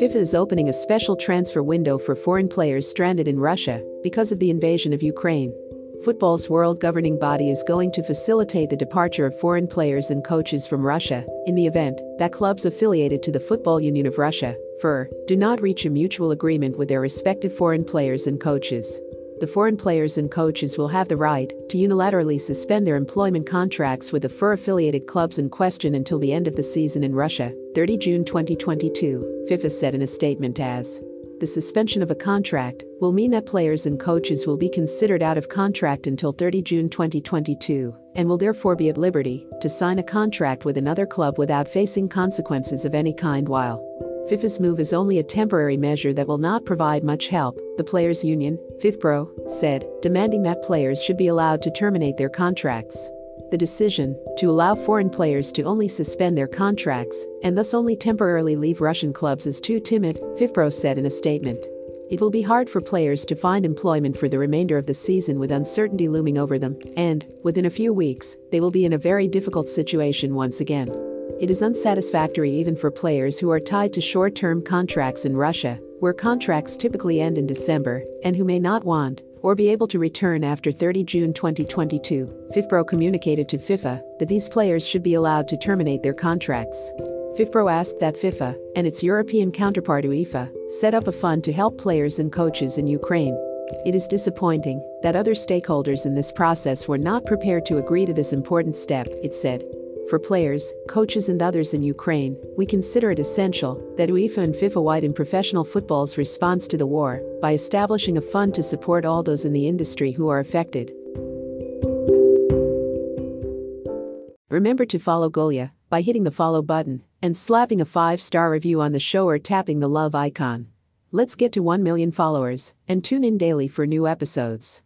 FIFA is opening a special transfer window for foreign players stranded in Russia because of the invasion of Ukraine. Football's world governing body is going to facilitate the departure of foreign players and coaches from Russia in the event that clubs affiliated to the Football Union of Russia, FUR, do not reach a mutual agreement with their respective foreign players and coaches the foreign players and coaches will have the right to unilaterally suspend their employment contracts with the FUR affiliated clubs in question until the end of the season in Russia, 30 June 2022, FIFA said in a statement as the suspension of a contract will mean that players and coaches will be considered out of contract until 30 June 2022 and will therefore be at liberty to sign a contract with another club without facing consequences of any kind while FIFA's move is only a temporary measure that will not provide much help, the players' union, FIFPro, said, demanding that players should be allowed to terminate their contracts. The decision to allow foreign players to only suspend their contracts and thus only temporarily leave Russian clubs is too timid, FIFPro said in a statement. It will be hard for players to find employment for the remainder of the season with uncertainty looming over them, and, within a few weeks, they will be in a very difficult situation once again. It is unsatisfactory even for players who are tied to short term contracts in Russia, where contracts typically end in December, and who may not want or be able to return after 30 June 2022. FIFPro communicated to FIFA that these players should be allowed to terminate their contracts. FIFPro asked that FIFA and its European counterpart UEFA set up a fund to help players and coaches in Ukraine. It is disappointing that other stakeholders in this process were not prepared to agree to this important step, it said. For players, coaches, and others in Ukraine, we consider it essential that UEFA and FIFA widen professional football's response to the war by establishing a fund to support all those in the industry who are affected. Remember to follow Golia by hitting the follow button and slapping a 5 star review on the show or tapping the love icon. Let's get to 1 million followers and tune in daily for new episodes.